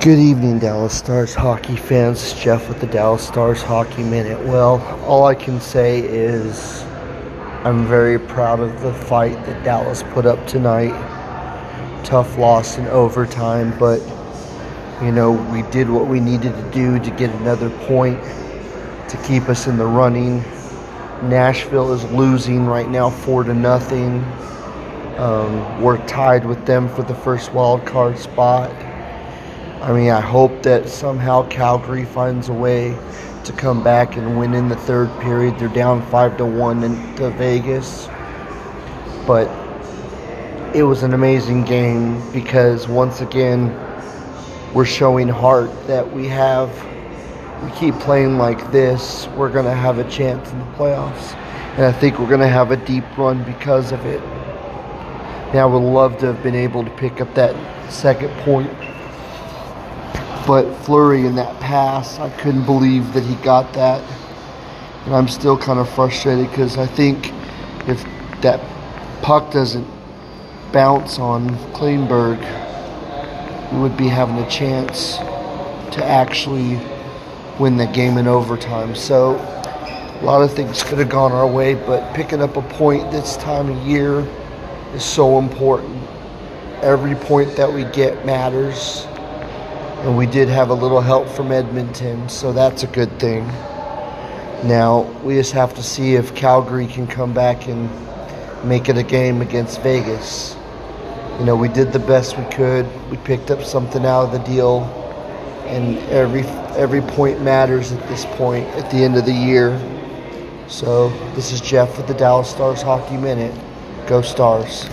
Good evening, Dallas Stars hockey fans. It's Jeff with the Dallas Stars Hockey Minute. Well, all I can say is I'm very proud of the fight that Dallas put up tonight. Tough loss in overtime, but you know, we did what we needed to do to get another point to keep us in the running. Nashville is losing right now, four to nothing. Um, we're tied with them for the first wild card spot. I mean, I hope that somehow Calgary finds a way to come back and win in the third period. They're down five to one into Vegas, but it was an amazing game because once again we're showing heart that we have. We keep playing like this, we're gonna have a chance in the playoffs, and I think we're gonna have a deep run because of it. Now, I would love to have been able to pick up that second point but Fleury in that pass, I couldn't believe that he got that. And I'm still kind of frustrated because I think if that puck doesn't bounce on Klingberg, we would be having a chance to actually win the game in overtime. So a lot of things could have gone our way, but picking up a point this time of year is so important. Every point that we get matters. And we did have a little help from Edmonton, so that's a good thing. Now, we just have to see if Calgary can come back and make it a game against Vegas. You know, we did the best we could. We picked up something out of the deal, and every every point matters at this point at the end of the year. So, this is Jeff with the Dallas Stars Hockey Minute. Go Stars.